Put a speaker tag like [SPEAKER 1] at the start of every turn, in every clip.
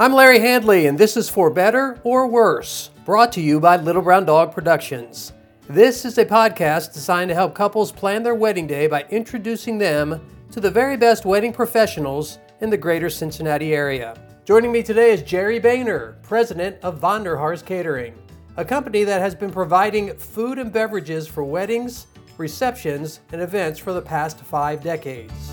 [SPEAKER 1] I'm Larry Handley, and this is For Better or Worse, brought to you by Little Brown Dog Productions. This is a podcast designed to help couples plan their wedding day by introducing them to the very best wedding professionals in the greater Cincinnati area. Joining me today is Jerry Boehner, president of Vonderhaars Catering, a company that has been providing food and beverages for weddings, receptions, and events for the past five decades.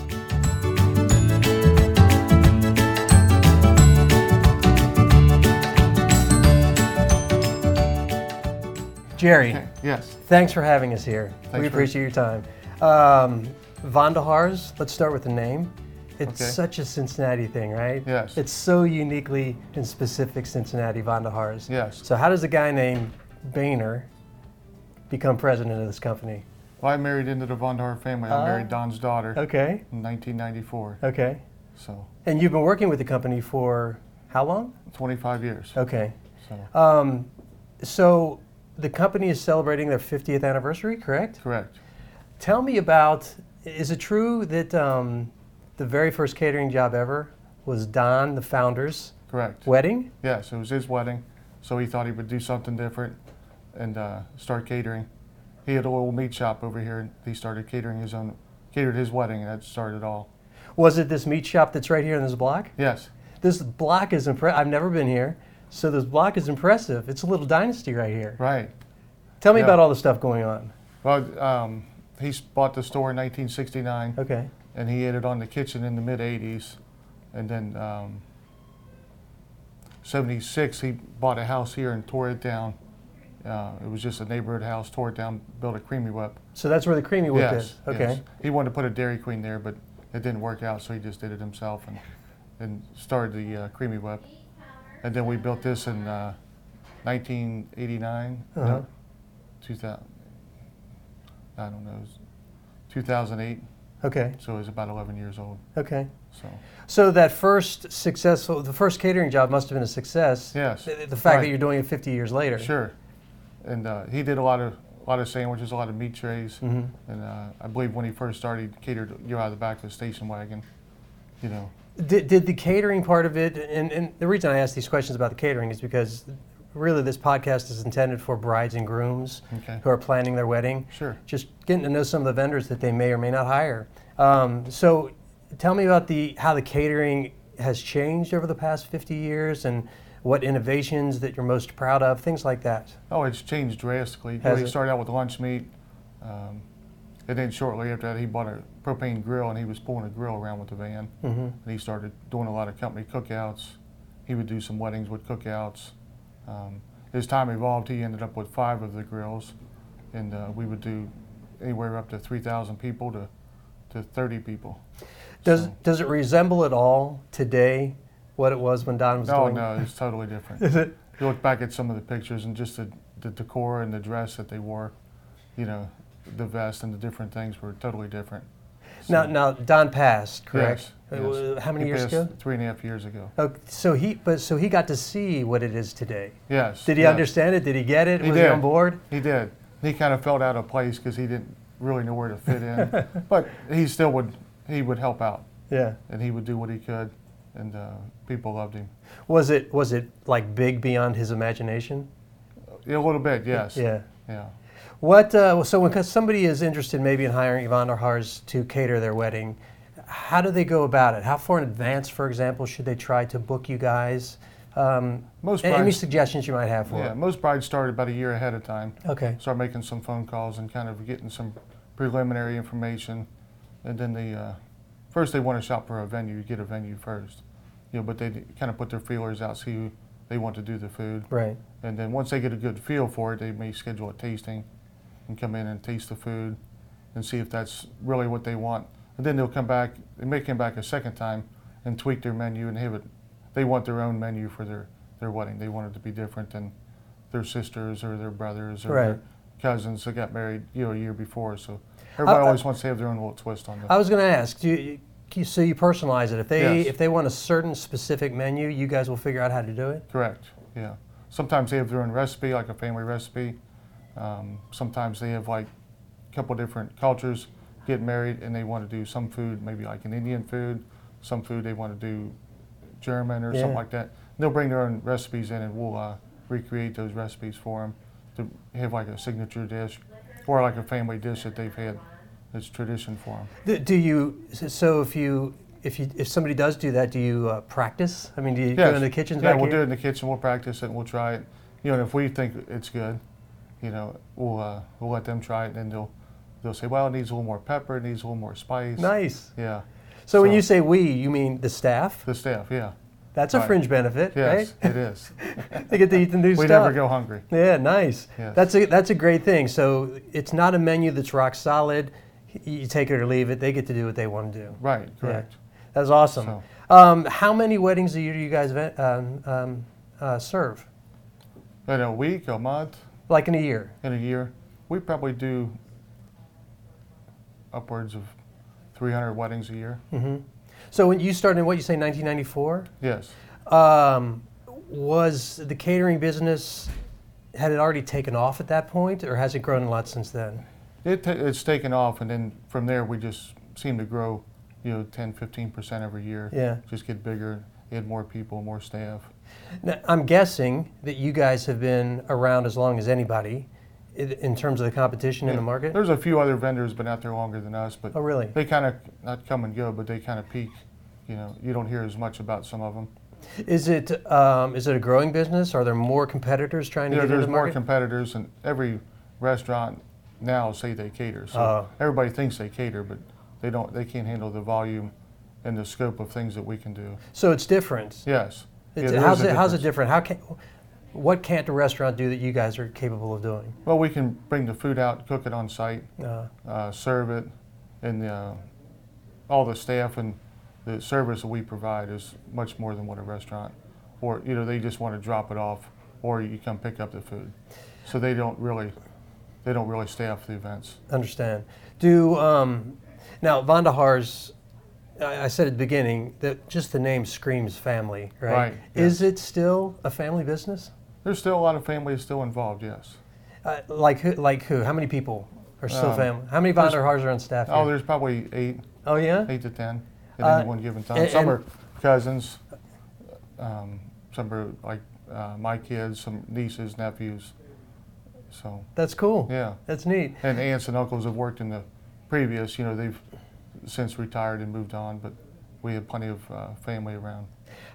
[SPEAKER 1] Jerry,
[SPEAKER 2] Okay, yes.
[SPEAKER 1] thanks for having us here. we
[SPEAKER 2] for-
[SPEAKER 1] appreciate your time. Um, Vonderhaars, let's start with the name. It's
[SPEAKER 2] Okay.
[SPEAKER 1] such a Cincinnati thing, right?
[SPEAKER 2] Yes.
[SPEAKER 1] It's so uniquely and specific Cincinnati Vonderhaars.
[SPEAKER 2] Yes.
[SPEAKER 1] So how does a guy named Boehner become president of this company?
[SPEAKER 2] Well, I married into the Vonderhaar family. I married Don's daughter
[SPEAKER 1] Okay.
[SPEAKER 2] in 1994.
[SPEAKER 1] Okay.
[SPEAKER 2] So
[SPEAKER 1] And you've been working with the company for how long?
[SPEAKER 2] 25 years.
[SPEAKER 1] Okay.
[SPEAKER 2] So
[SPEAKER 1] Um, so the company is celebrating their 50th anniversary, correct?
[SPEAKER 2] correct.
[SPEAKER 1] Tell me about. Is it true that um, the very first catering job ever was Don, the founder's
[SPEAKER 2] Correct.
[SPEAKER 1] wedding?
[SPEAKER 2] Yes, it was his wedding, so he thought he would do something different and uh, start catering. He had a little meat shop over here, and he started catering his own, catered his wedding, and that started it all.
[SPEAKER 1] Was it this meat shop that's right here in this block?
[SPEAKER 2] Yes.
[SPEAKER 1] This block is impressive. I've never been here, so this block is impressive. It's a little dynasty right here.
[SPEAKER 2] Right.
[SPEAKER 1] Tell me
[SPEAKER 2] Yeah.
[SPEAKER 1] about all the stuff going on.
[SPEAKER 2] Well, um, he bought the store in 1969.
[SPEAKER 1] Okay.
[SPEAKER 2] and he added on the kitchen in the mid 80s and then um, 76 he bought a house here and tore it down uh, it was just a neighborhood house tore it down built a creamy whip
[SPEAKER 1] So that's where the creamy whip
[SPEAKER 2] yes,
[SPEAKER 1] is. Okay.
[SPEAKER 2] yes. he wanted to put a dairy queen there but it didn't work out so he just did it himself and, and started the uh, creamy whip and then we built this in uh, 1989
[SPEAKER 1] Uh-huh.
[SPEAKER 2] no, 2000 i don't know it was 2008
[SPEAKER 1] Okay.
[SPEAKER 2] so it was about 11 years old
[SPEAKER 1] Okay.
[SPEAKER 2] so
[SPEAKER 1] So that first successful, the first catering job must have been a success.
[SPEAKER 2] Yes.
[SPEAKER 1] The, the fact that you're doing it 50 years later.
[SPEAKER 2] Sure. And uh, he did a lot of a lot of sandwiches, a lot of meat trays,
[SPEAKER 1] Mhm.
[SPEAKER 2] and uh, I believe when he first started, catered you out of the back of the station wagon. You know,
[SPEAKER 1] Did, did the catering part of it, and, and the reason I ask these questions about the catering is because really this podcast is intended for brides and grooms
[SPEAKER 2] Okay.
[SPEAKER 1] who are planning their wedding.
[SPEAKER 2] Sure.
[SPEAKER 1] Just getting to know some of the vendors that they may or may not hire. Um, so tell me about the how the catering has changed over the past 50 years and what innovations that you're most proud of, things like that.
[SPEAKER 2] Oh, it's changed drastically.
[SPEAKER 1] Has
[SPEAKER 2] he
[SPEAKER 1] it?
[SPEAKER 2] started out with lunch meat, um, and then shortly after that, he bought a propane grill, and he was pulling a grill around with the van.
[SPEAKER 1] hmm
[SPEAKER 2] And he started doing a lot of company cookouts. He would do some weddings with cookouts. Um, as time evolved, he ended up with five of the grills, and uh, we would do anywhere up to 3,000 people to, to 30 people.
[SPEAKER 1] Does,
[SPEAKER 2] So-
[SPEAKER 1] does it resemble at all today what it was when Don was
[SPEAKER 2] No,
[SPEAKER 1] doing
[SPEAKER 2] no, it's totally different.
[SPEAKER 1] Is it?
[SPEAKER 2] You look back at some of the pictures and just the, the decor and the dress that they wore, you know, the vest and the different things were totally different.
[SPEAKER 1] Now,
[SPEAKER 2] So-
[SPEAKER 1] now Don passed, correct?
[SPEAKER 2] Yes,
[SPEAKER 1] Uh,
[SPEAKER 2] yes.
[SPEAKER 1] How many
[SPEAKER 2] He
[SPEAKER 1] years ago?
[SPEAKER 2] Three and a half years ago.
[SPEAKER 1] Oh, so he, but so he got to see what it is today.
[SPEAKER 2] Yes.
[SPEAKER 1] Did he
[SPEAKER 2] yes.
[SPEAKER 1] understand it? Did he get it?
[SPEAKER 2] He
[SPEAKER 1] was he
[SPEAKER 2] did.
[SPEAKER 1] on board?
[SPEAKER 2] He did. He kind of felt out of place because he didn't really know where to fit in. but he still would. He would help out,
[SPEAKER 1] Yeah.
[SPEAKER 2] and he would do what he could, and uh, people loved him.
[SPEAKER 1] Was it was it like big beyond his imagination?
[SPEAKER 2] Yeah, a little bit, yes.
[SPEAKER 1] Yeah.
[SPEAKER 2] Yeah.
[SPEAKER 1] What? Uh, so when somebody is interested, maybe in hiring Vonderhaars to cater their wedding, how do they go about it? How far in advance, for example, should they try to book you guys? Um,
[SPEAKER 2] Most
[SPEAKER 1] a- any suggestions you might have for
[SPEAKER 2] Yeah, most brides start about a year ahead of time.
[SPEAKER 1] Okay.
[SPEAKER 2] Start making some phone calls and kind of getting some preliminary information, and then they uh, first they want to shop for a venue. Get a venue first, you know. But they kind of put their feelers out, see who they want to do the food.
[SPEAKER 1] Right.
[SPEAKER 2] And then once they get a good feel for it, they may schedule a tasting and come in and taste the food and see if that's really what they want. And then they'll come back, they may come back a second time and tweak their menu and have it. They want their own menu for their, their wedding. They want it to be different than their sisters or their brothers or
[SPEAKER 1] Right.
[SPEAKER 2] their cousins that got married you know, a year before. So everybody
[SPEAKER 1] I-
[SPEAKER 2] always wants to have their own little twist on it.
[SPEAKER 1] I was going to ask. Do you, you- so you personalize it. If they
[SPEAKER 2] Yes.
[SPEAKER 1] if they want a certain specific menu, you guys will figure out how to do it.
[SPEAKER 2] Correct. Yeah. Sometimes they have their own recipe, like a family recipe. Um, sometimes they have like a couple different cultures get married and they want to do some food, maybe like an Indian food. Some food they want to do German or
[SPEAKER 1] Yeah.
[SPEAKER 2] something like that. They'll bring their own recipes in, and we'll uh, recreate those recipes for them to have like a signature dish or like a family dish that they've had that's tradition for them.
[SPEAKER 1] Do, you? So if you if you if somebody does do that, do you uh, practice? I mean, do you
[SPEAKER 2] Yes.
[SPEAKER 1] go in the kitchens
[SPEAKER 2] Yeah, we'll
[SPEAKER 1] here?
[SPEAKER 2] do it in the kitchen. We'll practice it. and We'll try it. You know, and if we think it's good, you know, we'll uh, we'll let them try it, and then they'll they'll say, well, it needs a little more pepper, it needs a little more spice.
[SPEAKER 1] Nice.
[SPEAKER 2] Yeah,
[SPEAKER 1] So, when you say we, you mean the staff?
[SPEAKER 2] the staff. Yeah.
[SPEAKER 1] That's a fringe benefit, right?
[SPEAKER 2] Yes, it is.
[SPEAKER 1] they get to eat the new
[SPEAKER 2] we
[SPEAKER 1] stuff.
[SPEAKER 2] never go hungry.
[SPEAKER 1] Yeah, nice.
[SPEAKER 2] Yes.
[SPEAKER 1] That's a that's a great thing. So it's not a menu that's rock solid. You take it or leave it. They get to do what they want to do.
[SPEAKER 2] Right. Correct.
[SPEAKER 1] That's awesome.
[SPEAKER 2] So-
[SPEAKER 1] Um, how many weddings a year do you guys um, um, uh, serve?
[SPEAKER 2] In a week, a month,
[SPEAKER 1] Like in a year?
[SPEAKER 2] in a year, we probably do upwards of 300 weddings a year.
[SPEAKER 1] Mm-hmm. So when you started in what you say 1994,
[SPEAKER 2] Yes.
[SPEAKER 1] um, was the catering business had it already taken off at that point, or has it grown a lot since then?
[SPEAKER 2] It ta- it's taken off, and then from there we just seem to grow, you know, 10, 15 percent every year.
[SPEAKER 1] Yeah.
[SPEAKER 2] Just get bigger, add more people, more staff.
[SPEAKER 1] Now, I'm guessing that you guys have been around as long as anybody i- in terms of the competition in the market.
[SPEAKER 2] There's a few other vendors been out there longer than us, but
[SPEAKER 1] Oh, really?
[SPEAKER 2] they kind of not come and go, but they kind of peak. You know, you don't hear as much about some of them.
[SPEAKER 1] Is it um, is it a growing business? Are there more competitors trying to get into
[SPEAKER 2] there's
[SPEAKER 1] the
[SPEAKER 2] more
[SPEAKER 1] market?
[SPEAKER 2] competitors, and every restaurant now say they cater. So
[SPEAKER 1] Oh.
[SPEAKER 2] everybody thinks they cater, but they don't. They can't handle the volume and the scope of things that we can do.
[SPEAKER 1] so it's different.
[SPEAKER 2] Yes.
[SPEAKER 1] It's,
[SPEAKER 2] Yeah,
[SPEAKER 1] how's it how's it different? How can what can't a restaurant do that you guys are capable of doing?
[SPEAKER 2] Well, we can bring the food out, cook it on site,
[SPEAKER 1] Uh,
[SPEAKER 2] uh, serve it, and uh, all the staff and the service that we provide is much more than what a restaurant, or you know, they just want to drop it off, or you come pick up the food. So they don't really, they don't really staff the events.
[SPEAKER 1] understand. Do um, now Vonderhaar's. I I said at the beginning that just the name screams family, right?
[SPEAKER 2] Right,
[SPEAKER 1] Is it still a family business?
[SPEAKER 2] There's still a lot of families still involved. Yes.
[SPEAKER 1] Uh, like who? Like who? How many people are still
[SPEAKER 2] Um,
[SPEAKER 1] family? How many
[SPEAKER 2] there's-
[SPEAKER 1] Vonderhaars are on staff?
[SPEAKER 2] Oh, there's probably eight,
[SPEAKER 1] oh yeah.
[SPEAKER 2] eight to ten at
[SPEAKER 1] Uh,
[SPEAKER 2] any one given time.
[SPEAKER 1] and-
[SPEAKER 2] some
[SPEAKER 1] and-
[SPEAKER 2] are cousins. Um, some are like uh, my kids, some nieces, nephews. So
[SPEAKER 1] That's cool.
[SPEAKER 2] yeah.
[SPEAKER 1] That's neat.
[SPEAKER 2] And aunts and uncles have worked in the previous, you know, they've since retired and moved on, but we have plenty of uh, family around.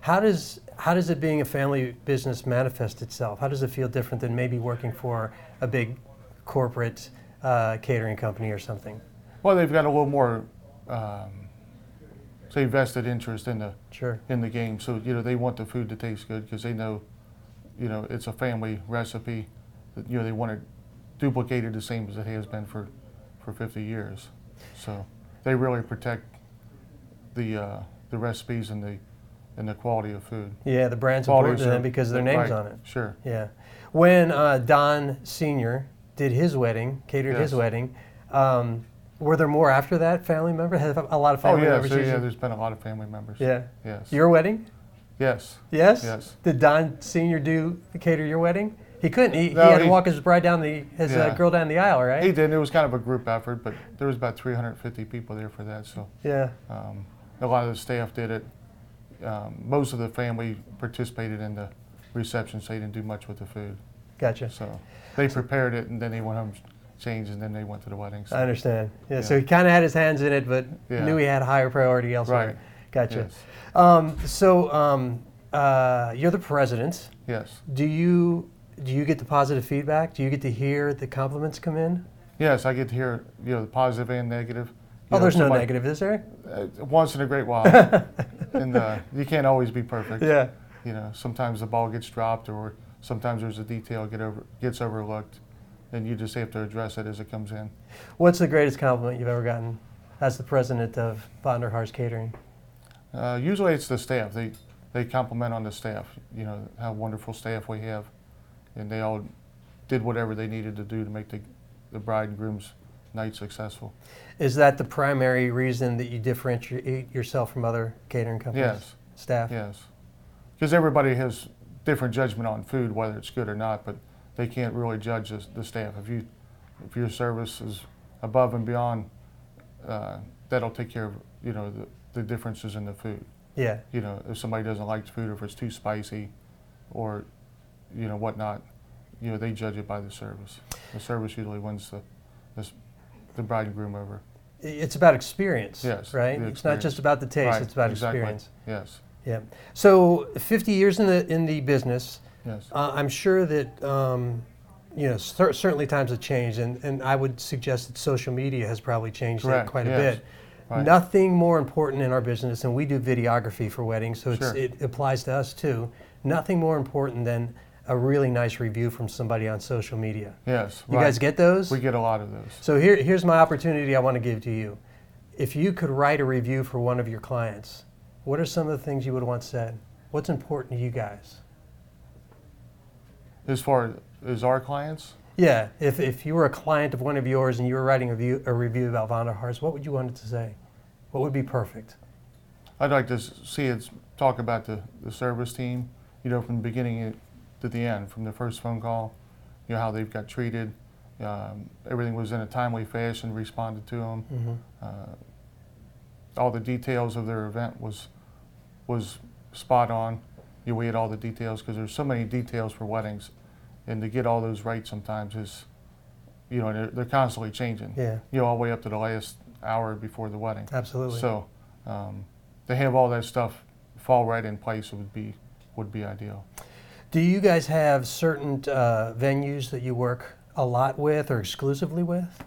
[SPEAKER 1] How does how does it being a family business manifest itself? How does it feel different than maybe working for a big corporate uh, catering company or something?
[SPEAKER 2] Well, they've got a little more, um, say, vested interest in the
[SPEAKER 1] Sure.
[SPEAKER 2] in the game. So you know, they want the food to taste good because they know, you know, it's a family recipe. That, you know, they want it duplicated the same as it has been for for 50 years. So they really protect the uh, the recipes and the and the quality of food.
[SPEAKER 1] Yeah, the brand's
[SPEAKER 2] Quality
[SPEAKER 1] important to them
[SPEAKER 2] of-
[SPEAKER 1] because their names
[SPEAKER 2] right,
[SPEAKER 1] on it.
[SPEAKER 2] Sure.
[SPEAKER 1] Yeah. When uh, Don Senior did his wedding, catered his wedding, um, were there more after that? Family members? Have a lot of family Oh
[SPEAKER 2] yeah,
[SPEAKER 1] members?
[SPEAKER 2] so yeah, there's been a lot of family members.
[SPEAKER 1] yeah.
[SPEAKER 2] Yes.
[SPEAKER 1] Your wedding?
[SPEAKER 2] yes.
[SPEAKER 1] Yes.
[SPEAKER 2] Yes.
[SPEAKER 1] Did Don Senior do cater your wedding? He couldn't. He,
[SPEAKER 2] No,
[SPEAKER 1] he had to walk his bride down the his uh, girl down the aisle, right?
[SPEAKER 2] He did. It was kind of a group effort, but there was about 350 people there for that. So
[SPEAKER 1] yeah.
[SPEAKER 2] um, a lot of the staff did it. Um, most of the family participated in the reception, so they didn't do much with the food.
[SPEAKER 1] Gotcha.
[SPEAKER 2] So they prepared it, and then they went home, changed, and then they went to the wedding. So,
[SPEAKER 1] I understand. Yeah, So he kind of had his hands in it, but
[SPEAKER 2] Yeah.
[SPEAKER 1] knew he had higher priority elsewhere.
[SPEAKER 2] Right.
[SPEAKER 1] Gotcha.
[SPEAKER 2] Yes.
[SPEAKER 1] Um, so um, uh, you're the president.
[SPEAKER 2] Yes.
[SPEAKER 1] Do you do you get the positive feedback? Do you get to hear the compliments come in?
[SPEAKER 2] Yes, I get to hear you know the positive and negative. You
[SPEAKER 1] Oh,
[SPEAKER 2] know,
[SPEAKER 1] there's no negative, is there?
[SPEAKER 2] Uh, once in a great while, and uh, you can't always be perfect.
[SPEAKER 1] Yeah.
[SPEAKER 2] You know, sometimes the ball gets dropped, or sometimes there's a detail get over gets overlooked, and you just have to address it as it comes in.
[SPEAKER 1] What's the greatest compliment you've ever gotten as the president of Vonderhaar's Catering?
[SPEAKER 2] Uh, usually it's the staff. They they compliment on the staff. You know how wonderful staff we have, and they all did whatever they needed to do to make the the bride and groom's night successful.
[SPEAKER 1] Is that the primary reason that you differentiate yourself from other catering companies?
[SPEAKER 2] Yes,
[SPEAKER 1] Staff?
[SPEAKER 2] yes, because everybody has different judgment on food, whether it's good or not. But they can't really judge the, the staff. If you if your service is above and beyond, uh, that'll take care of you know the, the differences in the food.
[SPEAKER 1] Yeah.
[SPEAKER 2] you know, if somebody doesn't like the food or if it's too spicy, or you know whatnot, you know they judge it by the service. The service usually wins the the, the bride and groom over.
[SPEAKER 1] It's about experience.
[SPEAKER 2] Yes,
[SPEAKER 1] Right.
[SPEAKER 2] the
[SPEAKER 1] It's not just about the taste.
[SPEAKER 2] Right,
[SPEAKER 1] It's about
[SPEAKER 2] exactly.
[SPEAKER 1] experience.
[SPEAKER 2] Yes,
[SPEAKER 1] Yeah. So 50 years in the in the business.
[SPEAKER 2] yes,
[SPEAKER 1] Uh, I'm sure that um, you know cer- certainly times have changed, and, and I would suggest that social media has probably changed that
[SPEAKER 2] Correct,
[SPEAKER 1] quite a bit.
[SPEAKER 2] right.
[SPEAKER 1] Nothing more important in our business, and we do videography for weddings, so it's,
[SPEAKER 2] Sure.
[SPEAKER 1] it applies to us too. Nothing more important than a really nice review from somebody on social media.
[SPEAKER 2] yes.
[SPEAKER 1] You
[SPEAKER 2] right.
[SPEAKER 1] guys get those?
[SPEAKER 2] We get a lot of those.
[SPEAKER 1] So here, here's my opportunity I want to give to you. If you could write a review for one of your clients, what are some of the things you would want said? What's important to you guys?
[SPEAKER 2] As far as our clients,
[SPEAKER 1] Yeah, if, if you were a client of one of yours and you were writing a, view, a review about Vonderhaars, what would you want it to say? What would be perfect?
[SPEAKER 2] I'd like to see it talk about the, the service team, you know, from the beginning to the end, from the first phone call, you know, how they've got treated. Um, everything was in a timely fashion, responded to them.
[SPEAKER 1] Mm-hmm.
[SPEAKER 2] Uh, all the details of their event was was spot on. You know, we had all the details because there's so many details for weddings, and to get all those right sometimes is, you know, they're, they're constantly changing.
[SPEAKER 1] Yeah,
[SPEAKER 2] You know, all the way up to the last hour before the wedding.
[SPEAKER 1] absolutely.
[SPEAKER 2] So um, to have all that stuff fall right in place would be would be ideal.
[SPEAKER 1] Do you guys have certain uh, venues that you work a lot with or exclusively with?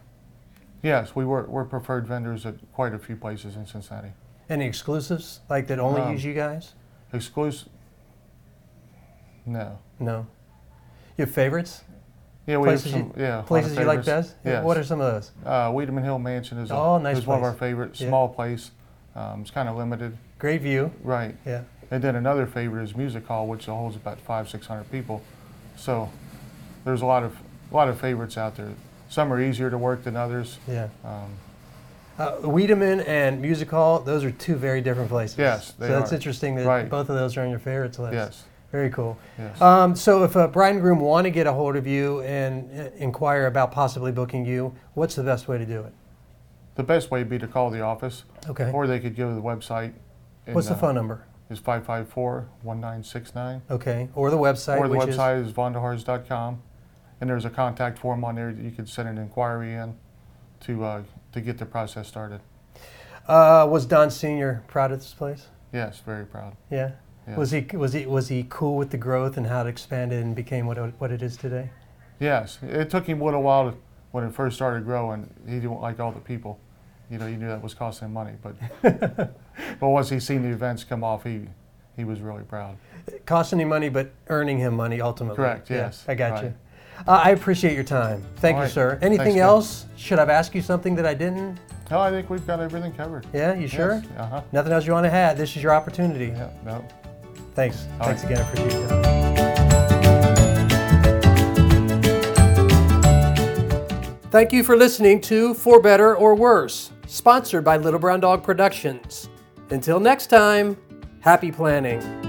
[SPEAKER 2] Yes, we were we're preferred vendors at quite a few places in Cincinnati.
[SPEAKER 1] Any exclusives like that only
[SPEAKER 2] Um,
[SPEAKER 1] use you guys?
[SPEAKER 2] Exclusive? No.
[SPEAKER 1] No. You have favorites?
[SPEAKER 2] Yeah, we
[SPEAKER 1] Places
[SPEAKER 2] have
[SPEAKER 1] you-
[SPEAKER 2] some. yeah, a lot of
[SPEAKER 1] Places you like
[SPEAKER 2] favorites.
[SPEAKER 1] best?
[SPEAKER 2] Yes.
[SPEAKER 1] What are some of those?
[SPEAKER 2] uh, Wiedemann Hill Mansion is, a,
[SPEAKER 1] Oh, nice
[SPEAKER 2] is one of
[SPEAKER 1] place.
[SPEAKER 2] our favorites.
[SPEAKER 1] Yeah.
[SPEAKER 2] Small place. Um, it's kind of limited.
[SPEAKER 1] Great view.
[SPEAKER 2] Right.
[SPEAKER 1] Yeah.
[SPEAKER 2] And then another favorite is Music Hall, which holds about five, six hundred people. So there's a lot of a lot of favorites out there. Some are easier to work than others.
[SPEAKER 1] Yeah.
[SPEAKER 2] Um,
[SPEAKER 1] Uh, Wiedemann and Music Hall, those are two very different places.
[SPEAKER 2] Yes, they
[SPEAKER 1] So that's
[SPEAKER 2] are.
[SPEAKER 1] interesting that
[SPEAKER 2] Right.
[SPEAKER 1] both of those are on your favorites list.
[SPEAKER 2] yes.
[SPEAKER 1] Very cool.
[SPEAKER 2] Yes.
[SPEAKER 1] Um, so if a bride and groom want to get a hold of you and uh, inquire about possibly booking you, what's the best way to do it?
[SPEAKER 2] The best way would be to call the office,
[SPEAKER 1] Okay.
[SPEAKER 2] or they could go to the website. and,
[SPEAKER 1] What's the
[SPEAKER 2] uh,
[SPEAKER 1] phone number?
[SPEAKER 2] Is 554-1969.
[SPEAKER 1] Okay. Or the website,
[SPEAKER 2] Or the
[SPEAKER 1] which
[SPEAKER 2] website is vonderhaars.com. And there's a contact form on there that you could send an inquiry in to uh, to get the process started.
[SPEAKER 1] Uh, was Don Senior proud of this place?
[SPEAKER 2] Yes, very proud.
[SPEAKER 1] Yeah. Was he was he was he cool with the growth and how it expanded and became what it, what it is today?
[SPEAKER 2] Yes, it took him a little while to, when it first started growing. He didn't like all the people. You know, you knew that was costing him money, but but once he seen the events come off, he he was really proud.
[SPEAKER 1] Costing him money, but earning him money ultimately.
[SPEAKER 2] Correct,
[SPEAKER 1] Yeah,
[SPEAKER 2] yes,
[SPEAKER 1] I got
[SPEAKER 2] right.
[SPEAKER 1] you. Uh, I appreciate your time. Thank
[SPEAKER 2] All
[SPEAKER 1] you,
[SPEAKER 2] right.
[SPEAKER 1] sir. Anything
[SPEAKER 2] Ken.
[SPEAKER 1] else? Should I've asked you something that I didn't?
[SPEAKER 2] No, I think we've got everything covered.
[SPEAKER 1] Yeah, you sure?
[SPEAKER 2] Uh huh.
[SPEAKER 1] Nothing else you want to add? This is your opportunity.
[SPEAKER 2] Yeah. No.
[SPEAKER 1] Thanks.
[SPEAKER 2] All
[SPEAKER 1] Thanks
[SPEAKER 2] right.
[SPEAKER 1] again. I appreciate time. Thank you for listening to For Better or Worse, sponsored by Little Brown Dog Productions. Until next time, happy planning.